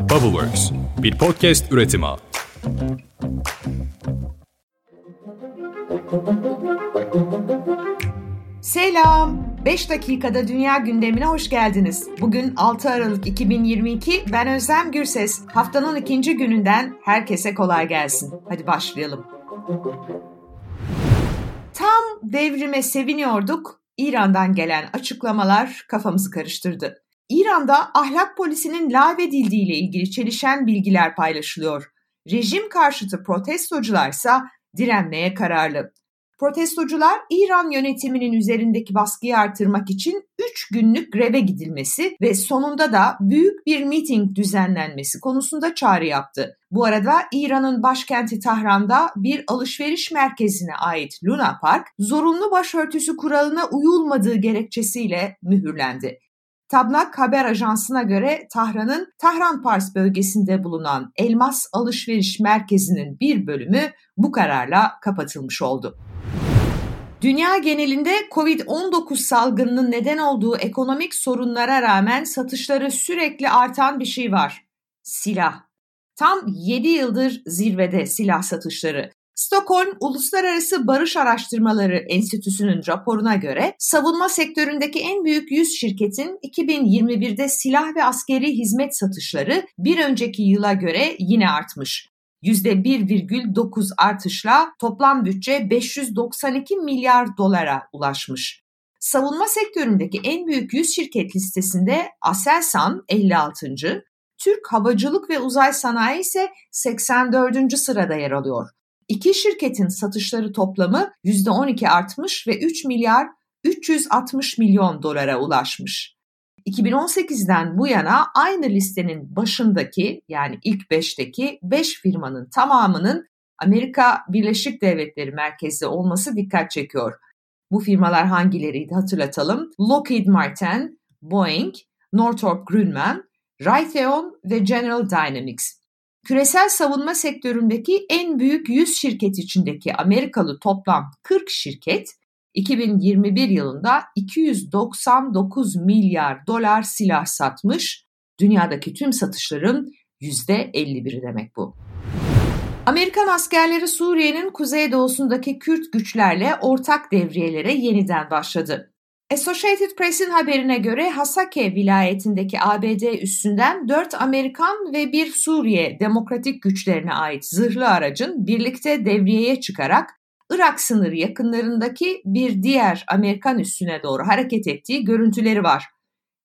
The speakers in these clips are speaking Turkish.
Bubbleworks, bir podcast üretimi. Selam. 5 dakikada dünya gündemine hoş geldiniz. Bugün 6 Aralık 2022. Ben Özlem Gürses. Haftanın ikinci gününden herkese kolay gelsin. Hadi başlayalım. Tam devrime seviniyorduk. İran'dan gelen açıklamalar kafamızı karıştırdı. İran'da ahlak polisinin lağvedildiği ile ilgili çelişen bilgiler paylaşılıyor. Rejim karşıtı protestocularsa direnmeye kararlı. Protestocular İran yönetiminin üzerindeki baskıyı artırmak için 3 günlük greve gidilmesi ve sonunda da büyük bir miting düzenlenmesi konusunda çağrı yaptı. Bu arada İran'ın başkenti Tahran'da bir alışveriş merkezine ait Luna Park zorunlu başörtüsü kuralına uyulmadığı gerekçesiyle mühürlendi. Tabnak haber ajansına göre Tahran'ın Tahran Pars bölgesinde bulunan Elmas Alışveriş Merkezi'nin bir bölümü bu kararla kapatılmış oldu. Dünya genelinde Covid-19 salgınının neden olduğu ekonomik sorunlara rağmen satışları sürekli artan bir şey var. Silah. Tam 7 yıldır zirvede silah satışları. Stockholm Uluslararası Barış Araştırmaları Enstitüsü'nün raporuna göre savunma sektöründeki en büyük 100 şirketin 2021'de silah ve askeri hizmet satışları bir önceki yıla göre yine artmış. %1,9 artışla toplam bütçe 592 milyar dolara ulaşmış. Savunma sektöründeki en büyük 100 şirket listesinde Aselsan 56. Türk Havacılık ve Uzay Sanayi ise 84. sırada yer alıyor. İki şirketin satışları toplamı %12 artmış ve 3 milyar 360 milyon dolara ulaşmış. 2018'den bu yana aynı listenin başındaki yani ilk 5'teki 5 firmanın tamamının Amerika Birleşik Devletleri merkezli olması dikkat çekiyor. Bu firmalar hangileriydi hatırlatalım. Lockheed Martin, Boeing, Northrop Grumman, Raytheon ve General Dynamics. Küresel savunma sektöründeki en büyük 100 şirket içindeki Amerikalı toplam 40 şirket 2021 yılında 299 milyar dolar silah satmış. Dünyadaki tüm satışların %51'i demek bu. Amerikan askerleri Suriye'nin kuzeydoğusundaki Kürt güçlerle ortak devriyelere yeniden başladı. Associated Press'in haberine göre Hasake vilayetindeki ABD üssünden 4 Amerikan ve bir Suriye demokratik güçlerine ait zırhlı aracın birlikte devriyeye çıkarak Irak sınırı yakınlarındaki bir diğer Amerikan üssüne doğru hareket ettiği görüntüleri var.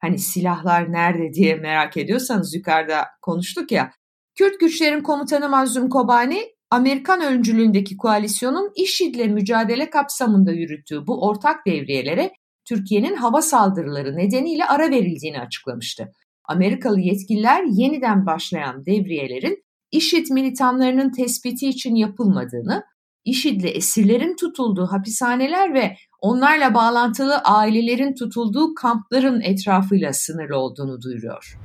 Hani silahlar nerede diye merak ediyorsanız yukarıda konuştuk ya. Kürt güçlerin komutanı Mazlum Kobani, Amerikan öncülüğündeki koalisyonun IŞİD'le mücadele kapsamında yürüttüğü bu ortak devriyelere Türkiye'nin hava saldırıları nedeniyle ara verildiğini açıklamıştı. Amerikalı yetkililer yeniden başlayan devriyelerin IŞİD militanlarının tespiti için yapılmadığını, IŞİD'li esirlerin tutulduğu hapishaneler ve onlarla bağlantılı ailelerin tutulduğu kampların etrafıyla sınırlı olduğunu duyuruyor.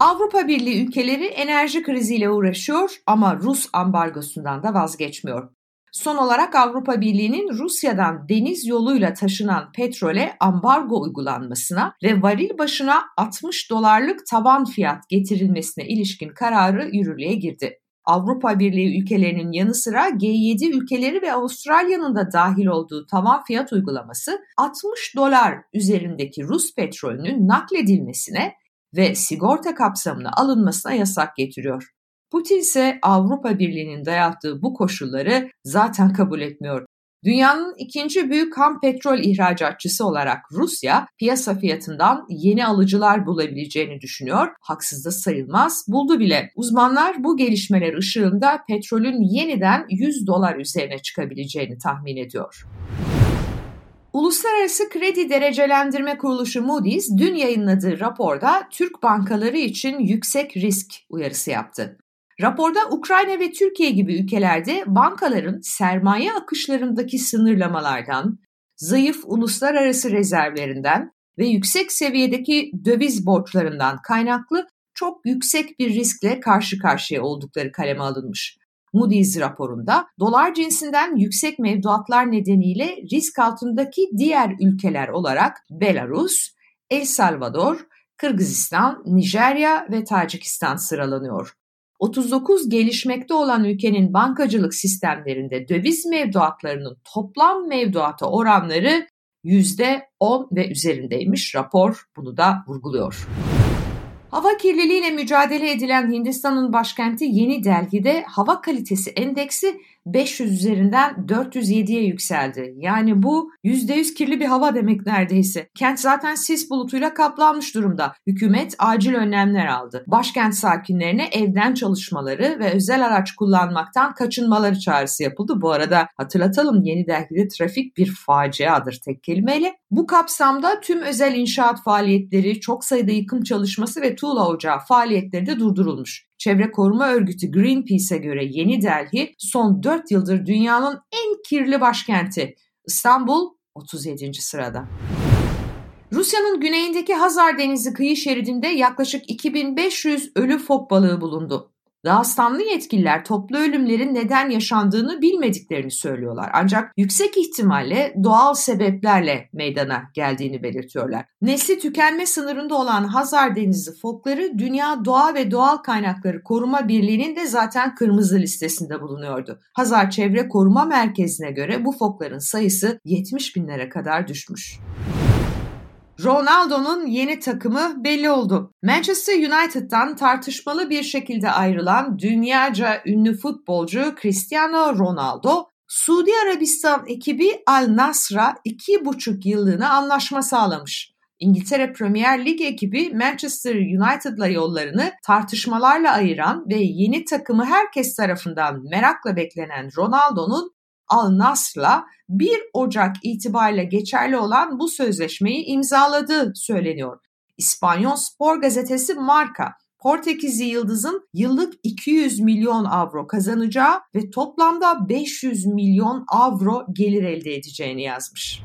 Avrupa Birliği ülkeleri enerji kriziyle uğraşıyor ama Rus ambargosundan da vazgeçmiyor. Son olarak Avrupa Birliği'nin Rusya'dan deniz yoluyla taşınan petrole ambargo uygulanmasına ve varil başına 60 dolarlık taban fiyat getirilmesine ilişkin kararı yürürlüğe girdi. Avrupa Birliği ülkelerinin yanı sıra G7 ülkeleri ve Avustralya'nın da dahil olduğu tavan fiyat uygulaması 60 dolar üzerindeki Rus petrolünün nakledilmesine ve sigorta kapsamına alınmasına yasak getiriyor. Putin ise Avrupa Birliği'nin dayattığı bu koşulları zaten kabul etmiyor. Dünyanın ikinci büyük ham petrol ihracatçısı olarak Rusya piyasa fiyatından yeni alıcılar bulabileceğini düşünüyor. Haksız da sayılmaz. Buldu bile. Uzmanlar bu gelişmeler ışığında petrolün yeniden 100 dolar üzerine çıkabileceğini tahmin ediyor. Uluslararası Kredi Derecelendirme Kuruluşu Moody's dün yayınladığı raporda Türk bankaları için yüksek risk uyarısı yaptı. Raporda Ukrayna ve Türkiye gibi ülkelerde bankaların sermaye akışlarındaki sınırlamalardan, zayıf uluslararası rezervlerinden ve yüksek seviyedeki döviz borçlarından kaynaklı çok yüksek bir riskle karşı karşıya oldukları kaleme alınmış. Moody's raporunda dolar cinsinden yüksek mevduatlar nedeniyle risk altındaki diğer ülkeler olarak Belarus, El Salvador, Kırgızistan, Nijerya ve Tacikistan sıralanıyor. 39 gelişmekte olan ülkenin bankacılık sistemlerinde döviz mevduatlarının toplam mevduata oranları %10 ve üzerindeymiş. Rapor bunu da vurguluyor. Hava kirliliğiyle mücadele edilen Hindistan'ın başkenti Yeni Delhi'de hava kalitesi endeksi 500 üzerinden 407'ye yükseldi. Yani bu %100 kirli bir hava demek neredeyse. Kent zaten sis bulutuyla kaplanmış durumda. Hükümet acil önlemler aldı. Başkent sakinlerine evden çalışmaları ve özel araç kullanmaktan kaçınmaları çağrısı yapıldı. Bu arada hatırlatalım Yeni Delhi'de trafik bir faciadır tek kelimeyle. Bu kapsamda tüm özel inşaat faaliyetleri, çok sayıda yıkım çalışması ve tuğla ocağı faaliyetleri de durdurulmuş. Çevre koruma örgütü Greenpeace'e göre Yeni Delhi son 4 yıldır dünyanın en kirli başkenti. İstanbul 37. sırada. Rusya'nın güneyindeki Hazar Denizi kıyı şeridinde yaklaşık 2500 ölü fok balığı bulundu. Dağıstanlı yetkililer toplu ölümlerin neden yaşandığını bilmediklerini söylüyorlar. Ancak yüksek ihtimalle doğal sebeplerle meydana geldiğini belirtiyorlar. Nesli tükenme sınırında olan Hazar Denizi fokları Dünya Doğa ve Doğal Kaynakları Koruma Birliği'nin de zaten kırmızı listesinde bulunuyordu. Hazar Çevre Koruma Merkezi'ne göre bu fokların sayısı 70 binlere kadar düşmüş. Ronaldo'nun yeni takımı belli oldu. Manchester United'dan tartışmalı bir şekilde ayrılan dünyaca ünlü futbolcu Cristiano Ronaldo, Suudi Arabistan ekibi Al Nasr'a 2,5 yıllığına anlaşma sağlamış. İngiltere Premier Lig ekibi Manchester United'la yollarını tartışmalarla ayıran ve yeni takımı herkes tarafından merakla beklenen Ronaldo'nun Al Nasr'la 1 Ocak itibariyle geçerli olan bu sözleşmeyi imzaladığı söyleniyor. İspanyol spor gazetesi Marca, Portekizli Yıldız'ın yıllık 200 milyon avro kazanacağı ve toplamda 500 milyon avro gelir elde edeceğini yazmış.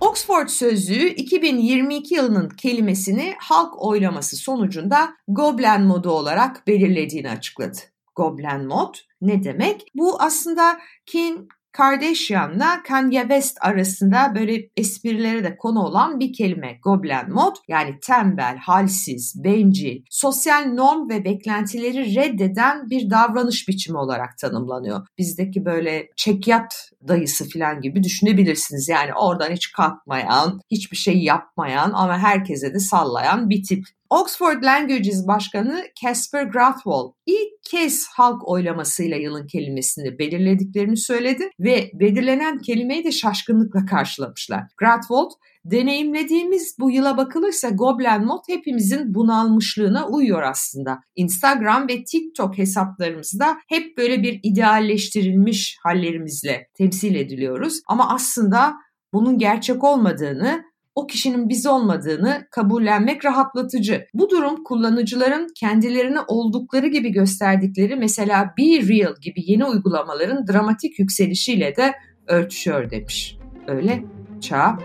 Oxford Sözlüğü 2022 yılının kelimesini halk oylaması sonucunda Goblen modu olarak belirlediğini açıkladı. Goblen mod ne demek? Bu aslında Kim Kardashian'la Kanye West arasında böyle esprilere de konu olan bir kelime Goblen mod yani tembel, halsiz, bencil, sosyal norm ve beklentileri reddeden bir davranış biçimi olarak tanımlanıyor. Bizdeki böyle çekyat dayısı falan gibi düşünebilirsiniz. Yani oradan hiç kalkmayan, hiçbir şey yapmayan ama herkese de sallayan bir tip. Oxford Languages Başkanı Casper Grathwohl ilk kez halk oylamasıyla yılın kelimesini belirlediklerini söyledi ve belirlenen kelimeyi de şaşkınlıkla karşılamışlar. Grathwohl deneyimlediğimiz bu yıla bakılırsa Goblen Mod hepimizin bunalmışlığına uyuyor aslında. Instagram ve TikTok hesaplarımızda hep böyle bir idealleştirilmiş hallerimizle temsil ediliyoruz. Ama aslında bunun gerçek olmadığını o kişinin biz olmadığını kabullenmek rahatlatıcı. Bu durum kullanıcıların kendilerini oldukları gibi gösterdikleri mesela Be Real gibi yeni uygulamaların dramatik yükselişiyle de örtüşüyor demiş. Öyle çağ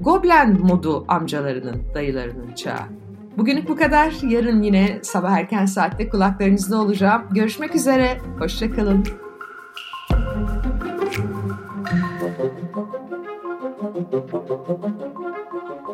Goblen modu amcalarının, dayılarının çağı. Bugünlük bu kadar. Yarın yine sabah erken saatte kulaklarınızda olacağım. Görüşmek üzere. Hoşçakalın.